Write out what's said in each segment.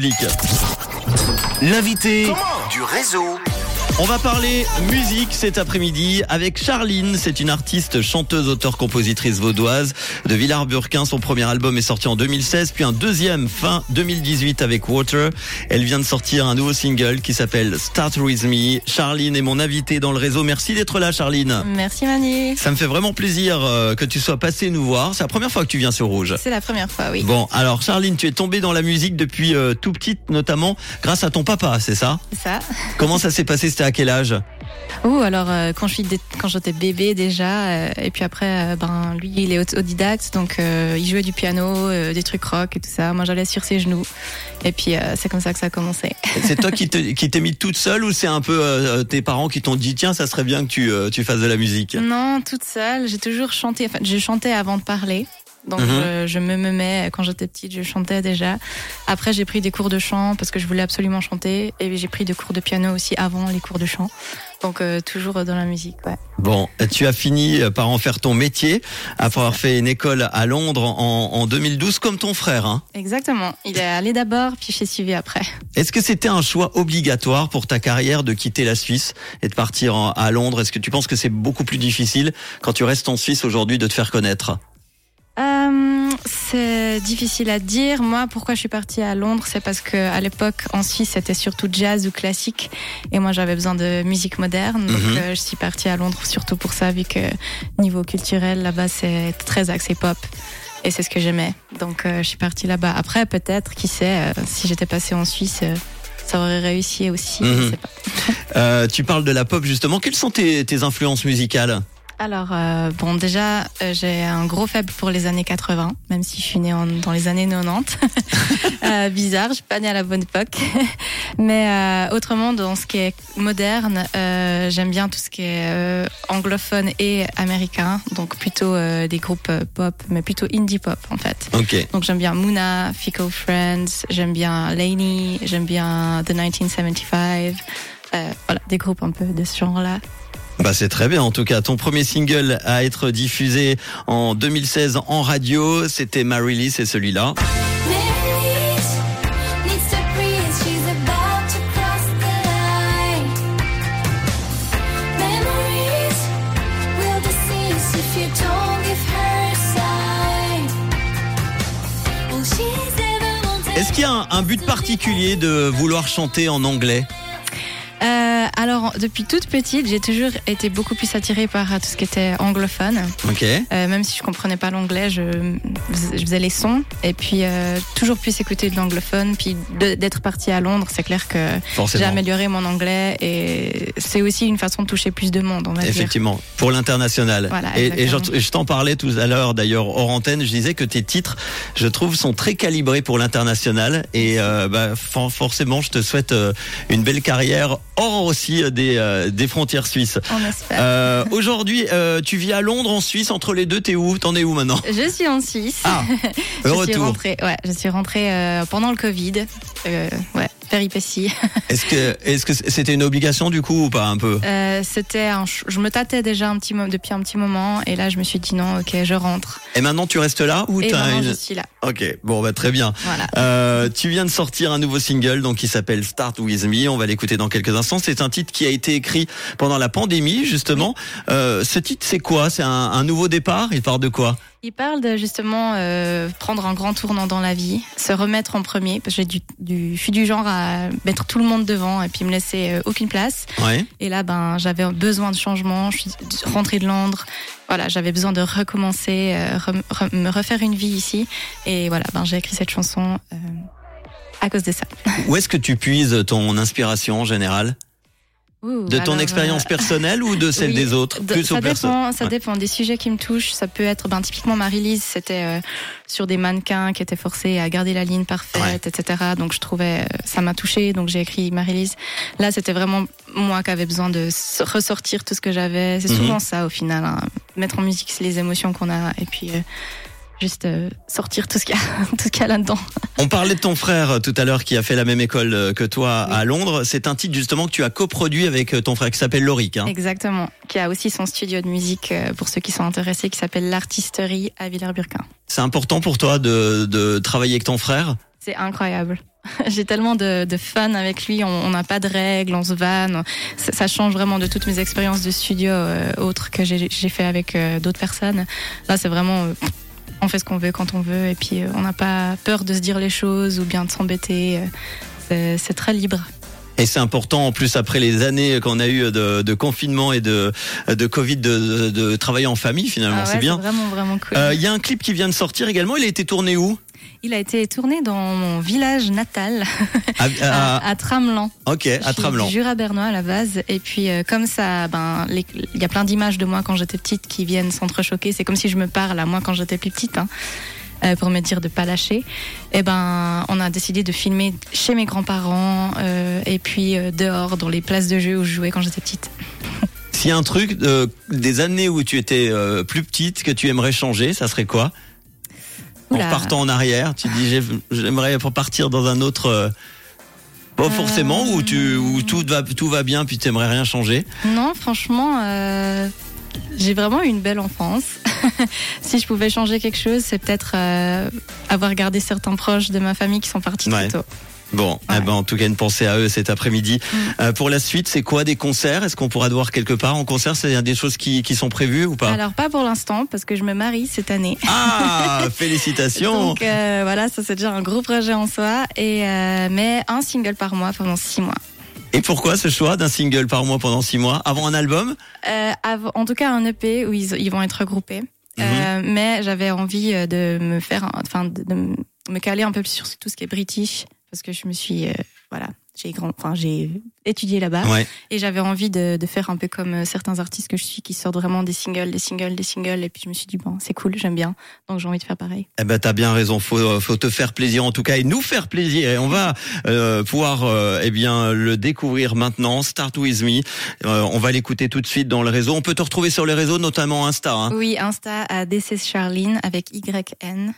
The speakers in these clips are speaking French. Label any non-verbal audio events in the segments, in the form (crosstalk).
public. L'invité du réseau. On va parler musique cet après-midi avec Charline. C'est une artiste, chanteuse, auteure, compositrice vaudoise de Villars-Burquin. Son premier album est sorti en 2016, puis un deuxième fin 2018 avec Water. Elle vient de sortir un nouveau single qui s'appelle Start With Me. Charline est mon invitée dans le réseau. Merci d'être là, Charline. Merci Manu. Ça me fait vraiment plaisir euh, que tu sois passée nous voir. C'est la première fois que tu viens sur Rouge. C'est la première fois, oui. Bon, alors Charline, tu es tombée dans la musique depuis euh, tout petite, notamment grâce à ton papa, c'est ça? C'est ça. Comment ça s'est passé C'était à quel âge? Oh, alors euh, quand je suis dé- quand j'étais bébé déjà, euh, et puis après, euh, ben lui il est autodidacte, donc il jouait du piano, des trucs rock et tout ça. Moi j'allais sur ses genoux, et puis c'est comme ça que ça a commencé. C'est toi qui te- qui t'es mis toute seule ou c'est un peu tes parents qui t'ont dit tiens ça serait bien que tu, tu fasses de la musique? Non, toute seule. J'ai toujours chanté. Enfin, je chantais avant de parler. Donc Mhm. je, je me memais quand j'étais petite, je chantais déjà. Après j'ai pris des cours de chant parce que je voulais absolument chanter et j'ai pris des cours de piano aussi avant les cours de chant. Donc euh, toujours dans la musique, ouais. Bon, tu as fini par en faire ton métier après avoir fait une école à Londres en, en 2012 comme ton frère. Hein. Exactement. Il est allé d'abord, puis j'ai suivi après. Est-ce que c'était un choix obligatoire pour ta carrière de quitter la Suisse et de partir en- à Londres? Est-ce que tu penses que c'est beaucoup plus difficile quand tu restes en Suisse aujourd'hui de te faire connaître? Euh, c'est difficile à dire. Moi, pourquoi je suis partie à Londres, c'est parce que à l'époque en Suisse c'était surtout jazz ou classique, et moi j'avais besoin de musique moderne. Donc Mhm. euh, je suis partie à Londres surtout pour ça, vu que niveau culturel là-bas c'est très axé pop. Et c'est ce que j'aimais. Donc euh, je suis partie là-bas. Après, peut-être, qui sait, si j'étais passée en Suisse, ça aurait réussi aussi. je Mhm. sais pas. Tu parles de la pop justement. Quelles sont tes, tes influences musicales? Alors, euh, bon, déjà, euh, j'ai un gros faible pour les années 80, même si je suis née en- dans les années 90. (laughs) euh, bizarre, je suis pas née à la bonne époque. (laughs) Mais euh, autrement, dans ce qui est moderne, euh, j'aime bien tout ce qui est euh, anglophone et américain, donc plutôt euh, des groupes pop, mais plutôt indie pop en fait. Ok. Donc j'aime bien Moona, Fickle Friends, j'aime bien Lainey, j'aime bien The 1975. Euh, voilà, des groupes un peu de ce genre-là. Bah c'est très bien en tout cas. Ton premier single à être diffusé en 2016 en radio, c'était Marilyn, c'est celui-là. Mary's needs to breathe. She's about to cross the line. Memories will decease if you don't give her a sign. All she's ever wanted. Est-ce qu'il y a un, un but particulier de vouloir chanter en anglais? Euh, alors, depuis toute petite, j'ai toujours été beaucoup plus attirée par euh, tout ce qui était anglophone. Ok. Euh, même si je comprenais pas l'anglais, je, je faisais les sons. Et puis, euh, toujours plus écouter de l'anglophone. Puis, d'être partie à Londres, c'est clair que j'ai amélioré mon anglais. Et c'est aussi une façon de toucher plus de monde, on va dire. Effectivement, pour l'international. Voilà, et et je, t'en parlais tout à l'heure, d'ailleurs, hors antenne, je disais que tes titres, je trouve, sont très calibrés pour l'international. Et euh, bah, for- forcément, je te souhaite euh, une belle carrière hors aussi euh, des, euh, des frontières suisses. On espère. Euh, Aujourd'hui, euh, tu vis à Londres, en Suisse, entre les deux, t'es où? T'en es où maintenant? Je suis en Suisse. Ah, (laughs) je le suis retour. rentrée, ouais, je suis rentrée pendant le Covid. Ouais, (laughs) Est-ce que est-ce que c'était une obligation du coup ou pas un peu? Euh, c'était un, je me tâtais déjà un petit depuis un petit moment et là je me suis dit non, ok, je rentre. Et maintenant tu restes là ou Et maintenant une je suis là. Ok, bon bah très bien. Voilà. Euh, tu viens de sortir un nouveau single donc qui s'appelle Start With Me. On va l'écouter dans quelques instants. C'est un titre qui a été écrit pendant la pandémie justement. Euh, ce titre c'est quoi? C'est un, un nouveau départ? Il part de quoi? Il parle de justement euh, prendre un grand tournant dans la vie, se remettre en premier, parce que j'ai du, du, je suis du genre à mettre tout le monde devant et puis me laisser euh, aucune place. Ouais. Et là, ben, j'avais besoin de changement. Je suis rentrée de Londres. Voilà, j'avais besoin de recommencer, euh, re- re- me refaire une vie ici. Et voilà, ben, j'ai écrit cette chanson euh, à cause de ça. Où est-ce que tu puises ton inspiration en général? Ouh, De ton alors, expérience euh, personnelle ou de (laughs) celle oui, des autres de- Plus ça dépend, ça Ouais. dépend des sujets qui me touchent. Ça peut être, ben, typiquement Marie-Lise, c'était euh, sur des mannequins qui étaient forcés à garder la ligne parfaite, Ouais. etc. Donc je trouvais, euh, ça m'a touchée, donc j'ai écrit Marie-Lise. Là, c'était vraiment moi qui avais besoin de ressortir tout ce que j'avais. C'est Mhm. souvent ça au final, hein. mettre en musique les émotions qu'on a et puis euh, juste euh, sortir tout ce qu'il y a, (laughs) y là-dedans. On parlait de ton frère euh, tout à l'heure qui a fait la même école euh, que toi Oui. à Londres. C'est un titre justement que tu as coproduit avec ton frère qui s'appelle Loric. Hein. Exactement. Qui a aussi son studio de musique pour ceux qui sont intéressés, qui s'appelle l'Artisterie à Villers-Burquin. C'est important pour toi de, de travailler avec ton frère? C'est incroyable. (laughs) J'ai tellement de, de fun avec lui. On n'a pas de règles, on se vanne. Ça, ça change vraiment de toutes mes expériences de studio euh, autres que j'ai j'ai fait avec euh, d'autres personnes. Là, c'est vraiment. euh, on fait ce qu'on veut quand on veut et puis euh, on n'a pas peur de se dire les choses ou bien de s'embêter. euh, c'est- très libre. Et c'est important en plus après les années qu'on a eu de, de confinement et de, de Covid de, travailler en famille finalement, Ah ouais, c'est bien. vraiment, vraiment cool. Euh, Il y a un clip qui vient de sortir également. Il a été tourné où? Il a été tourné dans mon village natal, à, à- (laughs) à, à Tramelan. Ok, à Tramelan. Jura bernois à la base. Et puis, euh, comme ça, ben, il y a plein d'images de moi quand j'étais petite qui viennent s'entrechoquer. C'est comme si je me parle à moi quand j'étais plus petite, hein, euh, pour me dire de pas lâcher. Et ben, on a décidé de filmer chez mes grands-parents euh, et puis euh, dehors, dans les places de jeux où je jouais quand j'étais petite. S'il y a un truc euh, des années où tu étais plus petite que tu aimerais changer, ça serait quoi? En Oula. repartant en arrière, tu dis j'ai- j'aimerais partir dans un autre. euh, Pas Euh. forcément où tu où tout va tout va bien puis tu aimerais rien changer. Non, franchement, euh, j'ai vraiment eu une belle enfance. (laughs) si je pouvais changer quelque chose, c'est peut-être euh, avoir gardé certains proches de ma famille qui sont partis Ouais. très tôt. Bon, Ouais. eh ben en tout cas une pensée à eux cet après-midi. Mm. Euh, pour la suite, c'est quoi des concerts? Est-ce qu'on pourra te voir quelque part en concert? C'est des choses qui, qui sont prévues ou pas? Alors pas pour l'instant parce que je me marie cette année. Ah, (laughs) félicitations Donc euh, voilà, ça c'est déjà un gros projet en soi. Et euh, mais un single par mois pendant six mois. Et pourquoi ce choix d'un single par mois pendant six mois avant un album Euh, en tout cas un EP où ils, ils vont être regroupés. Mhm. Euh, mais j'avais envie euh, de me faire, enfin de, de me caler un peu sur tout ce qui est british parce que je me suis, euh, voilà, j'ai grand, enfin j'ai étudié là-bas Ouais. et j'avais envie de, de faire un peu comme euh, certains artistes que je suis qui sortent vraiment des singles, des singles, des singles et puis je me suis dit bon c'est cool, j'aime bien, donc j'ai envie de faire pareil. Eh ben t'as bien raison, faut faut te faire plaisir en tout cas et nous faire plaisir et on va euh, pouvoir euh, eh bien le découvrir maintenant. Start with me, Euh, on va l'écouter tout de suite dans le réseau. On peut te retrouver sur les réseaux, notamment Insta. Hein. Oui, Insta à DC Charline avec YN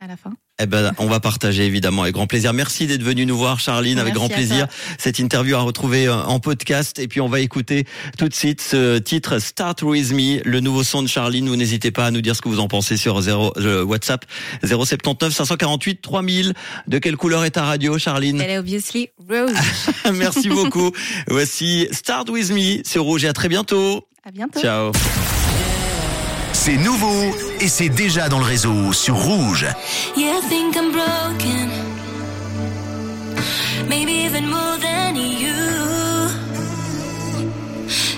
à la fin. Eh ben on va partager évidemment avec grand plaisir. Merci d'être venu nous voir, Charline, avec Merci grand plaisir. Cette interview à retrouver euh, en podcast et puis on va écouter tout de suite ce titre Start with me, le nouveau son de Charline. Vous n'hésitez pas à nous dire ce que vous en pensez sur 0, euh, WhatsApp 079 548 3000. De quelle couleur est ta radio, Charline Elle est obviously Rose. (laughs) Merci beaucoup. Voici Start with me sur Rouge et à très bientôt. À bientôt. Ciao. C'est nouveau et c'est déjà dans le réseau sur Rouge. Yeah, I think I'm broken. Maybe even more than you.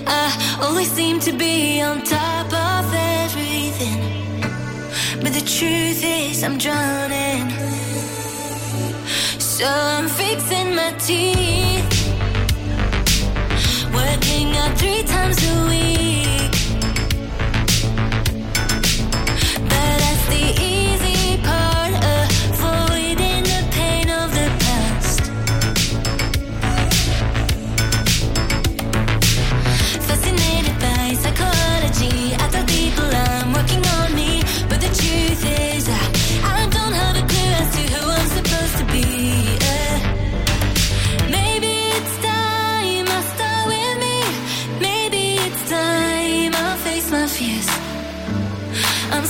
I always seem to be on top of everything. But the truth is, I'm drowning. So I'm fixing my teeth. Working out three times a week.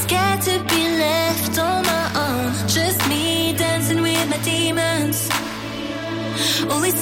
Scared to be left on my own. Just me dancing with my demons. Always